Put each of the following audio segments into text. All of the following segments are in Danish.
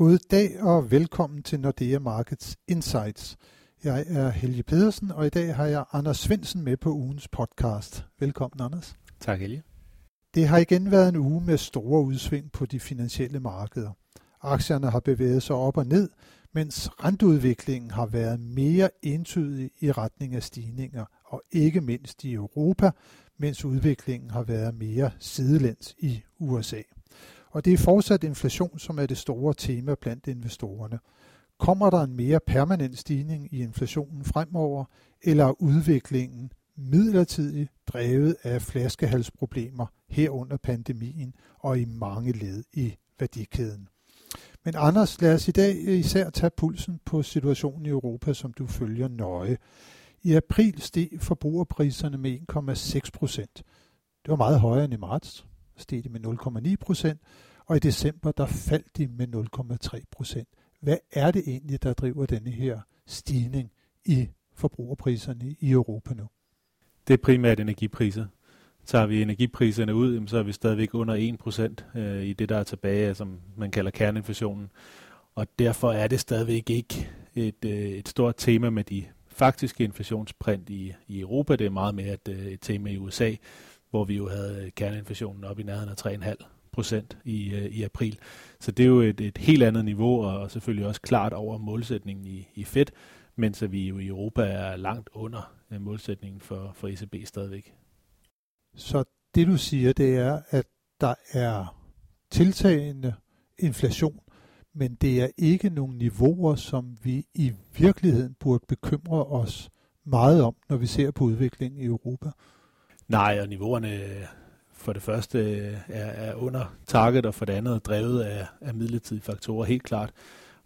God dag og velkommen til Nordea Markets Insights. Jeg er Helge Pedersen, og i dag har jeg Anders Svensen med på ugens podcast. Velkommen, Anders. Tak, Helge. Det har igen været en uge med store udsving på de finansielle markeder. Aktierne har bevæget sig op og ned, mens renteudviklingen har været mere entydig i retning af stigninger, og ikke mindst i Europa, mens udviklingen har været mere sidelæns i USA. Og det er fortsat inflation, som er det store tema blandt investorerne. Kommer der en mere permanent stigning i inflationen fremover, eller er udviklingen midlertidigt drevet af flaskehalsproblemer herunder pandemien og i mange led i værdikæden? Men Anders, lad os i dag især tage pulsen på situationen i Europa, som du følger nøje. I april steg forbrugerpriserne med 1,6 procent. Det var meget højere end i marts, steg de med 0,9 procent, og i december der faldt de med 0,3 procent. Hvad er det egentlig, der driver denne her stigning i forbrugerpriserne i Europa nu? Det er primært energipriser. Tager vi energipriserne ud, så er vi stadigvæk under 1% øh, i det, der er tilbage, som man kalder kerneinflationen. Og derfor er det stadigvæk ikke et, øh, et stort tema med de faktiske inflationsprint i, i Europa. Det er meget mere et, øh, et tema i USA, hvor vi jo havde kerneinflationen op i nærheden af 3,5 procent i, øh, i april. Så det er jo et, et helt andet niveau, og selvfølgelig også klart over målsætningen i, i Fed, mens vi jo i Europa er langt under øh, målsætningen for, for ECB stadigvæk. Så det du siger, det er, at der er tiltagende inflation, men det er ikke nogle niveauer, som vi i virkeligheden burde bekymre os meget om, når vi ser på udviklingen i Europa. Nej, og niveauerne øh, for det første øh, er, er under target, og for det andet drevet af, af midlertidige faktorer, helt klart.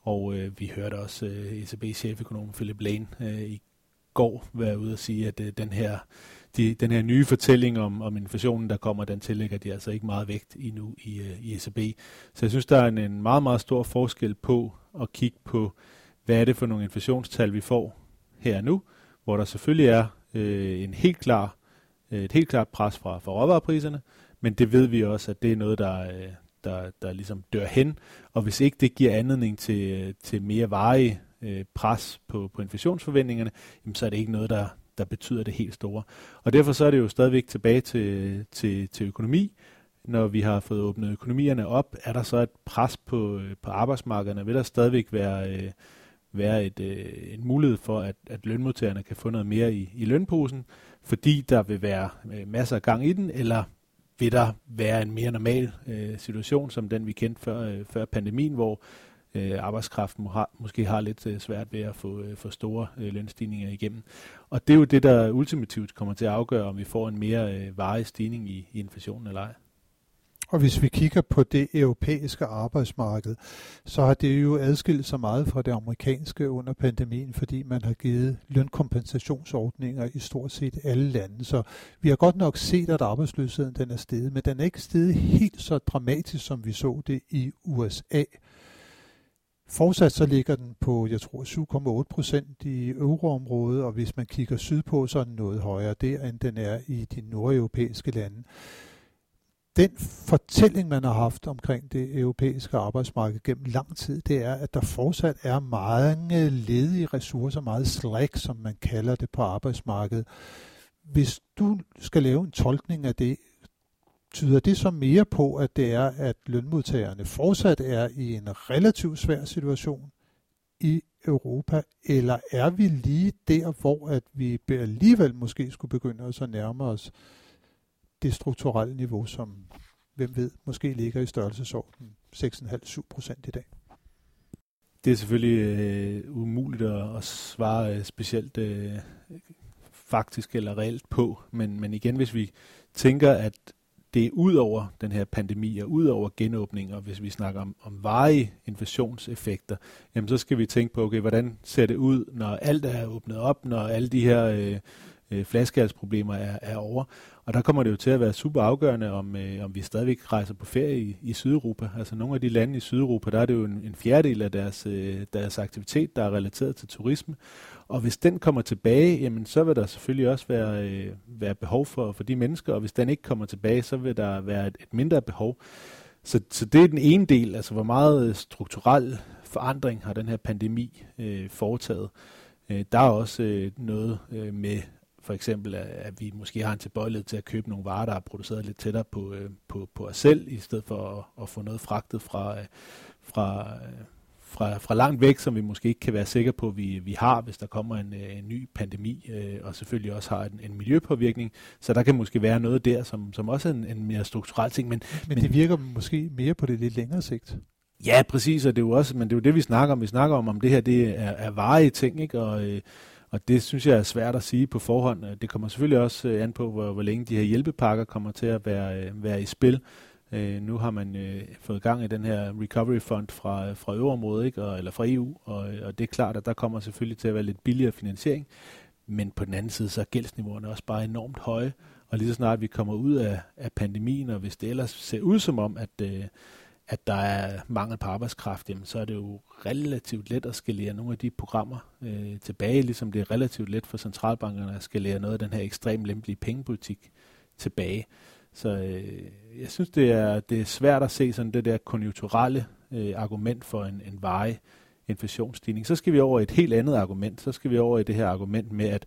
Og øh, vi hørte også øh, ECB's cheføkonom Philip Lane øh, i går være ude og sige, at øh, den her de, den her nye fortælling om, om inflationen, der kommer, den tillægger de altså ikke meget vægt endnu i, øh, i ECB. Så jeg synes, der er en, en meget, meget stor forskel på at kigge på, hvad er det for nogle inflationstal, vi får her nu, hvor der selvfølgelig er øh, en helt klar, øh, et helt klart pres fra, fra råvarepriserne, men det ved vi også, at det er noget, der, øh, der, der ligesom dør hen, og hvis ikke det giver anledning til, øh, til mere varige øh, pres på, på inflationsforventningerne, jamen, så er det ikke noget, der, der betyder det helt store. Og derfor så er det jo stadigvæk tilbage til, til, til økonomi. Når vi har fået åbnet økonomierne op, er der så et pres på, øh, på arbejdsmarkederne? Vil der stadigvæk være, øh, være et, øh, en mulighed for, at, at lønmodtagerne kan få noget mere i, i lønposen, fordi der vil være øh, masser af gang i den, eller vil der være en mere normal øh, situation, som den vi kendte før, øh, før pandemien, hvor øh, arbejdskraften har, måske har lidt øh, svært ved at få, øh, få store øh, lønstigninger igennem. Og det er jo det, der ultimativt kommer til at afgøre, om vi får en mere øh, varig stigning i, i inflationen eller ej. Og hvis vi kigger på det europæiske arbejdsmarked, så har det jo adskilt sig meget fra det amerikanske under pandemien, fordi man har givet lønkompensationsordninger i stort set alle lande. Så vi har godt nok set, at arbejdsløsheden den er steget, men den er ikke steget helt så dramatisk, som vi så det i USA. Fortsat så ligger den på, jeg tror, 7,8 procent i euroområdet, og hvis man kigger sydpå, så er den noget højere der, end den er i de nordeuropæiske lande. Den fortælling, man har haft omkring det europæiske arbejdsmarked gennem lang tid, det er, at der fortsat er mange ledige ressourcer, meget slack, som man kalder det på arbejdsmarkedet. Hvis du skal lave en tolkning af det, Tyder det så mere på, at det er, at lønmodtagerne fortsat er i en relativt svær situation i Europa, eller er vi lige der, hvor at vi alligevel måske skulle begynde at så nærme os det strukturelle niveau, som hvem ved, måske ligger i størrelsesorden 6,5-7 procent i dag? Det er selvfølgelig øh, umuligt at, at svare øh, specielt øh, faktisk eller reelt på, men, men igen, hvis vi tænker, at det er ud over den her pandemi og ud over genåbning, og hvis vi snakker om, om varige inflationseffekter, jamen så skal vi tænke på, okay, hvordan ser det ud, når alt er åbnet op, når alle de her øh, øh, flaskehalsproblemer er, er over. Og der kommer det jo til at være super afgørende, om, øh, om vi stadigvæk rejser på ferie i, i Sydeuropa. Altså nogle af de lande i Sydeuropa, der er det jo en, en fjerdedel af deres, øh, deres aktivitet, der er relateret til turisme. Og hvis den kommer tilbage, jamen så vil der selvfølgelig også være, øh, være behov for, for de mennesker, og hvis den ikke kommer tilbage, så vil der være et, et mindre behov. Så, så det er den ene del, altså hvor meget øh, strukturel forandring har den her pandemi øh, foretaget. Øh, der er også øh, noget øh, med for eksempel, at vi måske har en tilbøjelighed til at købe nogle varer, der er produceret lidt tættere på, øh, på, på os selv, i stedet for at, at få noget fragtet fra, øh, fra, øh, fra, fra langt væk, som vi måske ikke kan være sikre på, vi, vi har, hvis der kommer en, en ny pandemi, øh, og selvfølgelig også har en, en miljøpåvirkning. Så der kan måske være noget der, som, som også er en, en mere strukturel ting. Men, men, men det virker måske mere på det lidt længere sigt. Ja, præcis, og det er jo også, men det er jo det, vi snakker om. Vi snakker om, om det her det er, er varige ting, ikke? Og, øh, og det synes jeg er svært at sige på forhånd. Øh, det kommer selvfølgelig også øh, an på, hvor, hvor længe de her hjælpepakker kommer til at være, øh, være i spil. Øh, nu har man øh, fået gang i den her recovery fund fra, fra øverområdet, ikke? Og, eller fra EU, og, og det er klart, at der kommer selvfølgelig til at være lidt billigere finansiering. Men på den anden side, så er gældsniveauerne også bare enormt høje. Og lige så snart vi kommer ud af, af pandemien, og hvis det ellers ser ud som om, at, øh, at der er mangel på arbejdskraft, jamen, så er det jo relativt let at skalere nogle af de programmer øh, tilbage, ligesom det er relativt let for centralbankerne at skalere noget af den her ekstremt lempelige pengepolitik tilbage. Så øh, jeg synes, det er, det er svært at se sådan det der konjunkturelle øh, argument for en, en varig inflationsstigning. Så skal vi over i et helt andet argument. Så skal vi over i det her argument med, at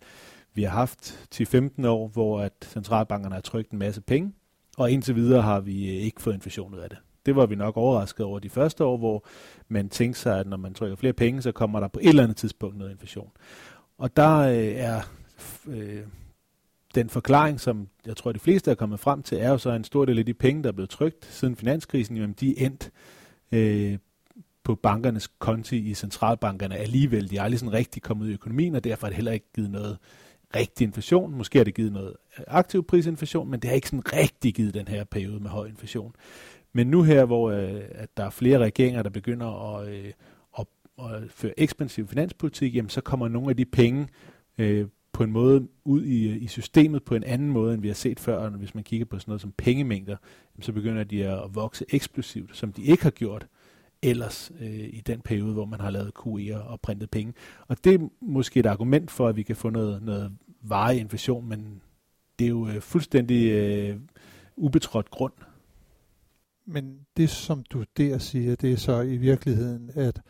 vi har haft 10-15 år, hvor at centralbankerne har trykt en masse penge, og indtil videre har vi øh, ikke fået inflation ud af det. Det var vi nok overrasket over de første år, hvor man tænkte sig, at når man trykker flere penge, så kommer der på et eller andet tidspunkt noget inflation. Og der øh, er øh, den forklaring, som jeg tror, de fleste er kommet frem til, er jo så en stor del af de penge, der er blevet trykt siden finanskrisen, jamen de er endt øh, på bankernes konti i centralbankerne alligevel. De er aldrig sådan rigtig kommet ud i økonomien, og derfor har det heller ikke givet noget rigtig inflation. Måske har det givet noget aktiv prisinflation, men det har ikke sådan rigtig givet den her periode med høj inflation. Men nu her, hvor øh, at der er flere regeringer, der begynder at, øh, at, at føre ekspansiv finanspolitik, jamen så kommer nogle af de penge øh, på en måde ud i, øh, i systemet på en anden måde, end vi har set før. Og hvis man kigger på sådan noget som pengemængder, jamen, så begynder de at vokse eksplosivt, som de ikke har gjort ellers øh, i den periode, hvor man har lavet QE'er og printet penge. Og det er måske et argument for, at vi kan få noget, noget varig inflation, men det er jo øh, fuldstændig øh, ubetrådt grund. Men det, som du der siger, det er så i virkeligheden, at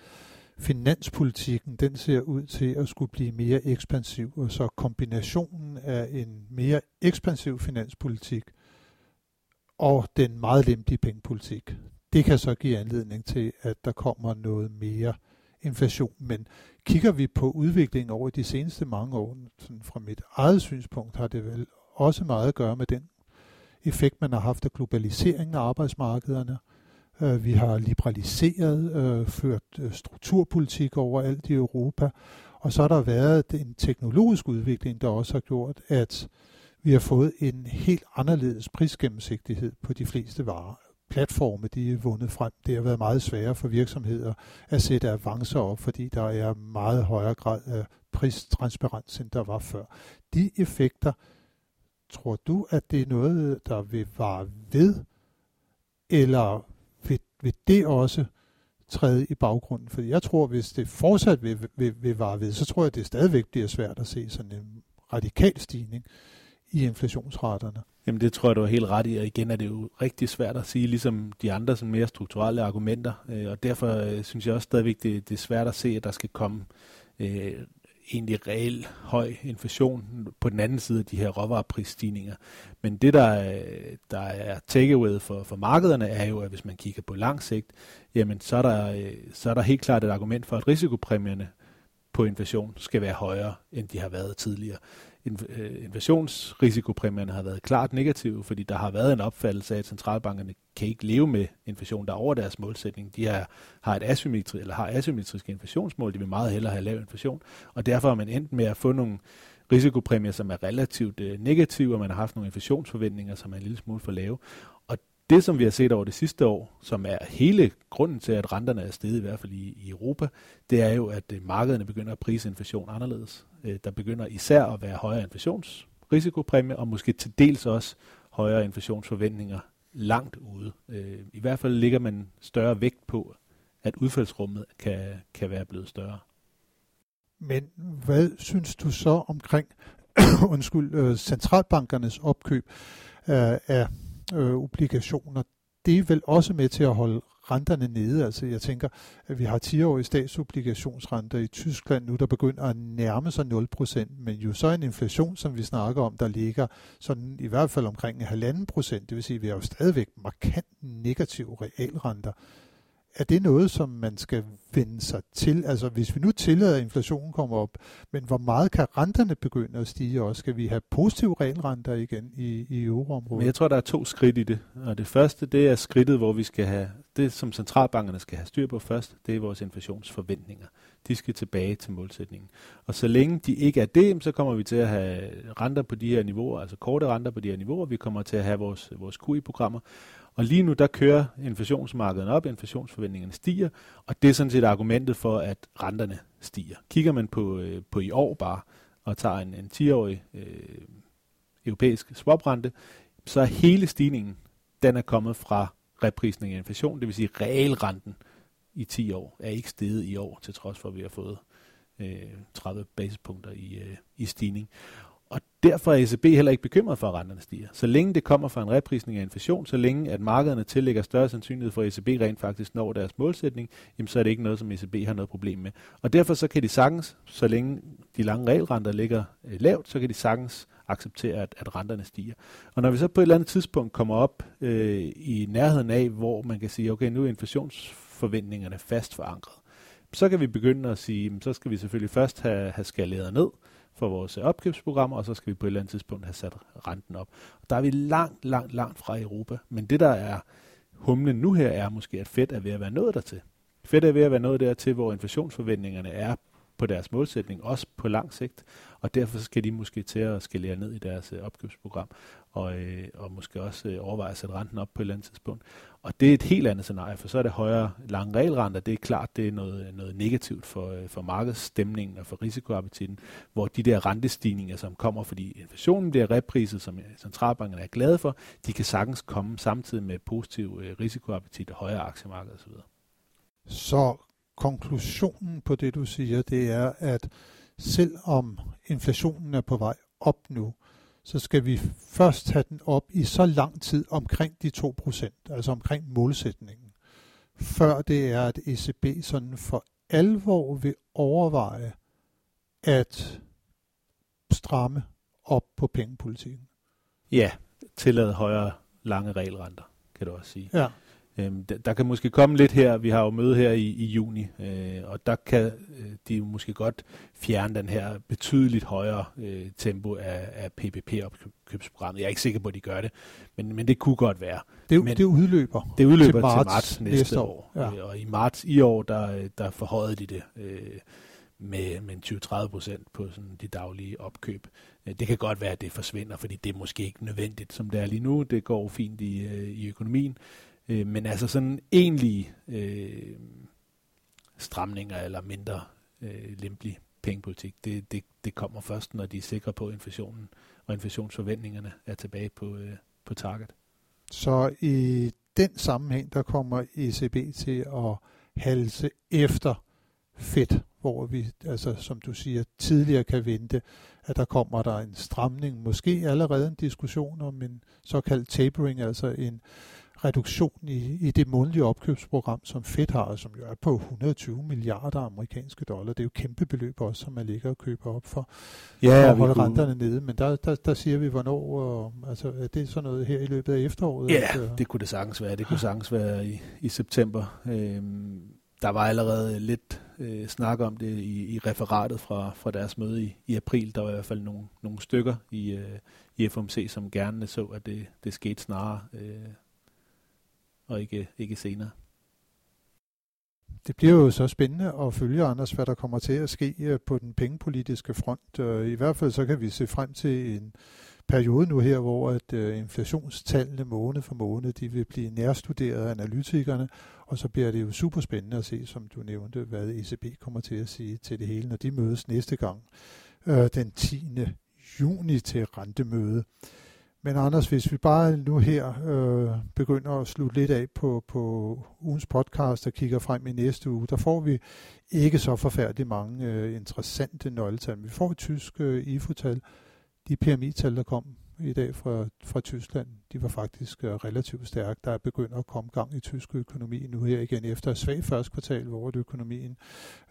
finanspolitikken, den ser ud til at skulle blive mere ekspansiv, og så kombinationen af en mere ekspansiv finanspolitik og den meget lempelige pengepolitik, det kan så give anledning til, at der kommer noget mere inflation. Men kigger vi på udviklingen over de seneste mange år, sådan fra mit eget synspunkt, har det vel også meget at gøre med den effekt, man har haft af globaliseringen af arbejdsmarkederne, øh, vi har liberaliseret, øh, ført øh, strukturpolitik over alt i Europa, og så har der været en teknologisk udvikling, der også har gjort, at vi har fået en helt anderledes prisgennemsigtighed på de fleste varer. Platforme, de er vundet frem. Det har været meget sværere for virksomheder at sætte avancer op, fordi der er meget højere grad af pristransparens, end der var før. De effekter, tror du, at det er noget, der vil vare ved, eller vil, vil det også træde i baggrunden? For jeg tror, hvis det fortsat vil, vil, vil vare ved, så tror jeg, at det stadigvæk bliver svært at se sådan en radikal stigning i inflationsraterne. Jamen det tror jeg, du er helt ret i, og igen er det jo rigtig svært at sige, ligesom de andre sådan mere strukturelle argumenter, øh, og derfor øh, synes jeg også stadigvæk, det, det er svært at se, at der skal komme øh, egentlig reel høj inflation på den anden side af de her råvareprisstigninger. Men det, der, der er takeaway for, for markederne, er jo, at hvis man kigger på lang sigt, jamen så er, der, så er der helt klart et argument for, at risikopræmierne på inflation skal være højere, end de har været tidligere. Inflationsrisikopræmierne øh, har været klart negative, fordi der har været en opfattelse af, at centralbankerne kan ikke leve med inflation, der er over deres målsætning. De har, har et asymmetri, eller har asymmetriske inflationsmål, de vil meget hellere have lav inflation, og derfor har man endt med at få nogle risikopræmier, som er relativt øh, negative, og man har haft nogle inflationsforventninger, som er en lille smule for lave. Og det, som vi har set over det sidste år, som er hele grunden til, at renterne er steget, i hvert fald i, i Europa, det er jo, at øh, markederne begynder at prise inflation anderledes. Øh, der begynder især at være højere inflationsrisikopræmie, og måske til dels også højere inflationsforventninger langt ude. Øh, I hvert fald ligger man større vægt på, at udfaldsrummet kan, kan være blevet større. Men hvad synes du så omkring undskyld, centralbankernes opkøb af øh, obligationer, det er vel også med til at holde renterne nede. Altså jeg tænker, at vi har 10-årige statsobligationsrenter i Tyskland. Nu, der begynder at nærme sig 0%, men jo så en inflation, som vi snakker om, der ligger sådan i hvert fald omkring 1,5%, det vil sige, at vi har jo stadigvæk markant negative realrenter er det noget, som man skal vende sig til? Altså hvis vi nu tillader, at inflationen kommer op, men hvor meget kan renterne begynde at stige også? Skal vi have positive realrenter igen i, i euroområdet? Men jeg tror, der er to skridt i det. Og det første, det er skridtet, hvor vi skal have, det som centralbankerne skal have styr på først, det er vores inflationsforventninger. De skal tilbage til målsætningen. Og så længe de ikke er det, så kommer vi til at have renter på de her niveauer, altså korte renter på de her niveauer. Vi kommer til at have vores, vores QE-programmer. Og lige nu, der kører inflationsmarkedet op, inflationsforventningerne stiger, og det er sådan set argumentet for, at renterne stiger. Kigger man på, øh, på i år bare, og tager en, en 10-årig øh, europæisk swaprente, så er hele stigningen, den er kommet fra reprisning af inflation, det vil sige realrenten i 10 år er ikke steget i år, til trods for, at vi har fået øh, 30 basispunkter i, øh, i stigning. Og derfor er ECB heller ikke bekymret for, at renterne stiger. Så længe det kommer fra en reprisning af inflation, så længe at markederne tillægger større sandsynlighed for, at ECB rent faktisk når deres målsætning, jamen så er det ikke noget, som ECB har noget problem med. Og derfor så kan de sagtens, så længe de lange realrenter ligger øh, lavt, så kan de sagtens acceptere, at, at renterne stiger. Og når vi så på et eller andet tidspunkt kommer op øh, i nærheden af, hvor man kan sige, okay, nu er inflationsforventningerne fast forankret, så kan vi begynde at sige, så skal vi selvfølgelig først have, have skaleret ned, for vores opkøbsprogram, og så skal vi på et eller andet tidspunkt have sat renten op. Og der er vi langt, langt, langt fra Europa. Men det, der er humlen nu her, er måske, at Fed er ved at være nået dertil. Fed er ved at være nået dertil, hvor inflationsforventningerne er på deres målsætning, også på lang sigt, og derfor skal de måske til at skalere ned i deres øh, opkøbsprogram, og, øh, og måske også øh, overveje at sætte renten op på et eller andet tidspunkt. Og det er et helt andet scenarie, for så er det højere lange regelrenter, det er klart, det er noget, noget negativt for, øh, for markedsstemningen og for risikoappetitten, hvor de der rentestigninger, som kommer, fordi inflationen bliver repriset, som centralbankerne er glade for, de kan sagtens komme samtidig med positiv øh, risikoappetit og højere aktiemarked osv. Så konklusionen på det, du siger, det er, at selvom inflationen er på vej op nu, så skal vi først have den op i så lang tid omkring de 2%, altså omkring målsætningen, før det er, at ECB sådan for alvor vil overveje at stramme op på pengepolitikken. Ja, tillade højere lange regelrenter, kan du også sige. Ja. Øhm, der, der kan måske komme lidt her, vi har jo møde her i, i juni, øh, og der kan øh, de måske godt fjerne den her betydeligt højere øh, tempo af, af PPP-opkøbsprogrammet. Jeg er ikke sikker på, at de gør det, men, men det kunne godt være. Det, men, det udløber, det udløber til marts, til marts næste, næste år, år. Ja. Øh, og i marts i år, der, der forhøjede de det. Øh, med, med 20-30 procent på sådan de daglige opkøb. Øh, det kan godt være, at det forsvinder, fordi det er måske ikke nødvendigt, som det er lige nu. Det går fint i, i økonomien. Øh, men altså sådan egentlige øh, stramninger eller mindre øh, lempelig pengepolitik, det, det, det kommer først, når de er sikre på, at inflationen og inflationsforventningerne er tilbage på, øh, på target. Så i den sammenhæng, der kommer ECB til at halse efter fedt, hvor vi, altså som du siger, tidligere kan vente, at der kommer der en stramning, måske allerede en diskussion om en såkaldt tapering, altså en reduktion i, i det månedlige opkøbsprogram, som Fed har, som jo er på 120 milliarder amerikanske dollar. Det er jo kæmpe beløb også, som man ligger og køber op for, ja, for at holde kunne... renterne nede. Men der, der, der siger vi, hvornår, og, altså er det sådan noget her i løbet af efteråret? Ja, at, det kunne det sagtens være. Det kunne sagtens være i, i september. Øhm, der var allerede lidt øh, snak om det i, i referatet fra, fra deres møde i, i april. Der var i hvert fald nogle, nogle stykker i, øh, i FOMC, som gerne så, at det, det skete snarere. Øh, og ikke, ikke senere. Det bliver jo så spændende at følge, Anders, hvad der kommer til at ske øh, på den pengepolitiske front. Øh, I hvert fald så kan vi se frem til en periode nu her, hvor at øh, inflationstallene måned for måned, de vil blive nærstuderet af analytikerne, og så bliver det jo super spændende at se, som du nævnte, hvad ECB kommer til at sige til det hele, når de mødes næste gang den 10. juni til rentemøde. Men Anders, hvis vi bare nu her øh, begynder at slutte lidt af på, på ugens podcast og kigger frem i næste uge, der får vi ikke så forfærdeligt mange øh, interessante nøgletal. Vi får et tysk øh, IFO-tal, de PMI-tal, der kom i dag fra, fra Tyskland. De var faktisk øh, relativt stærke. Der er begyndt at komme gang i tysk økonomi nu her igen efter et svagt første kvartal, hvor økonomien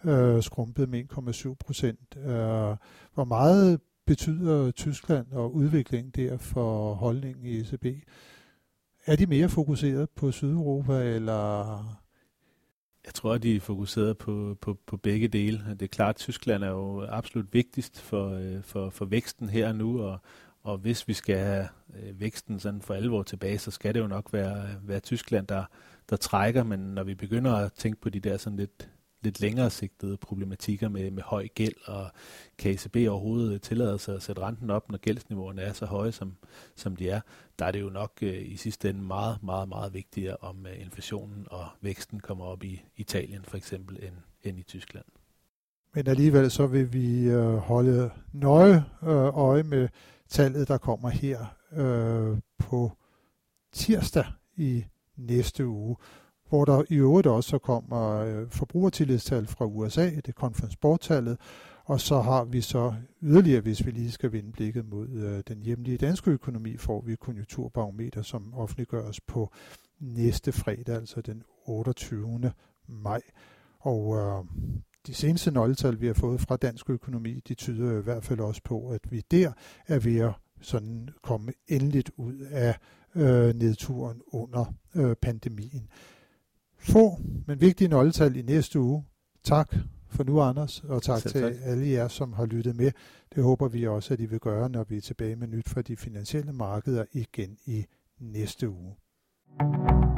øh, skrumpede med 1,7 procent. Øh, hvor meget betyder Tyskland og udviklingen der for holdningen i ECB? Er de mere fokuseret på Sydeuropa, eller jeg tror, at de er fokuseret på, på, på begge dele. Det er klart, at Tyskland er jo absolut vigtigst for, øh, for, for væksten her og nu, og, og hvis vi skal have øh, væksten sådan for alvor tilbage, så skal det jo nok være, være Tyskland, der, der trækker, men når vi begynder at tænke på de der sådan lidt lidt længere sigtede problematikker med, med høj gæld, og kan ECB overhovedet tillade sig at sætte renten op, når gældsniveauerne er så høje, som, som de er, der er det jo nok øh, i sidste ende meget, meget, meget vigtigere, om øh, inflationen og væksten kommer op i Italien for eksempel, end, end i Tyskland. Men alligevel så vil vi øh, holde nøje øh, øje med tallet, der kommer her øh, på tirsdag i næste uge, hvor der i øvrigt også kommer øh, forbrugertillidstal fra USA, det konferensborttallet, og så har vi så yderligere, hvis vi lige skal vende blikket mod øh, den hjemlige danske økonomi, får vi konjunkturbarometer, som offentliggøres på næste fredag, altså den 28. maj. Og øh, de seneste nøgletal, vi har fået fra dansk økonomi, de tyder i hvert fald også på, at vi der er ved at sådan komme endeligt ud af øh, nedturen under øh, pandemien. Få, men vigtige nøgletal i næste uge. Tak for nu, Anders, og tak Selv til tak. alle jer, som har lyttet med. Det håber vi også, at I vil gøre, når vi er tilbage med nyt fra de finansielle markeder igen i næste uge. thank you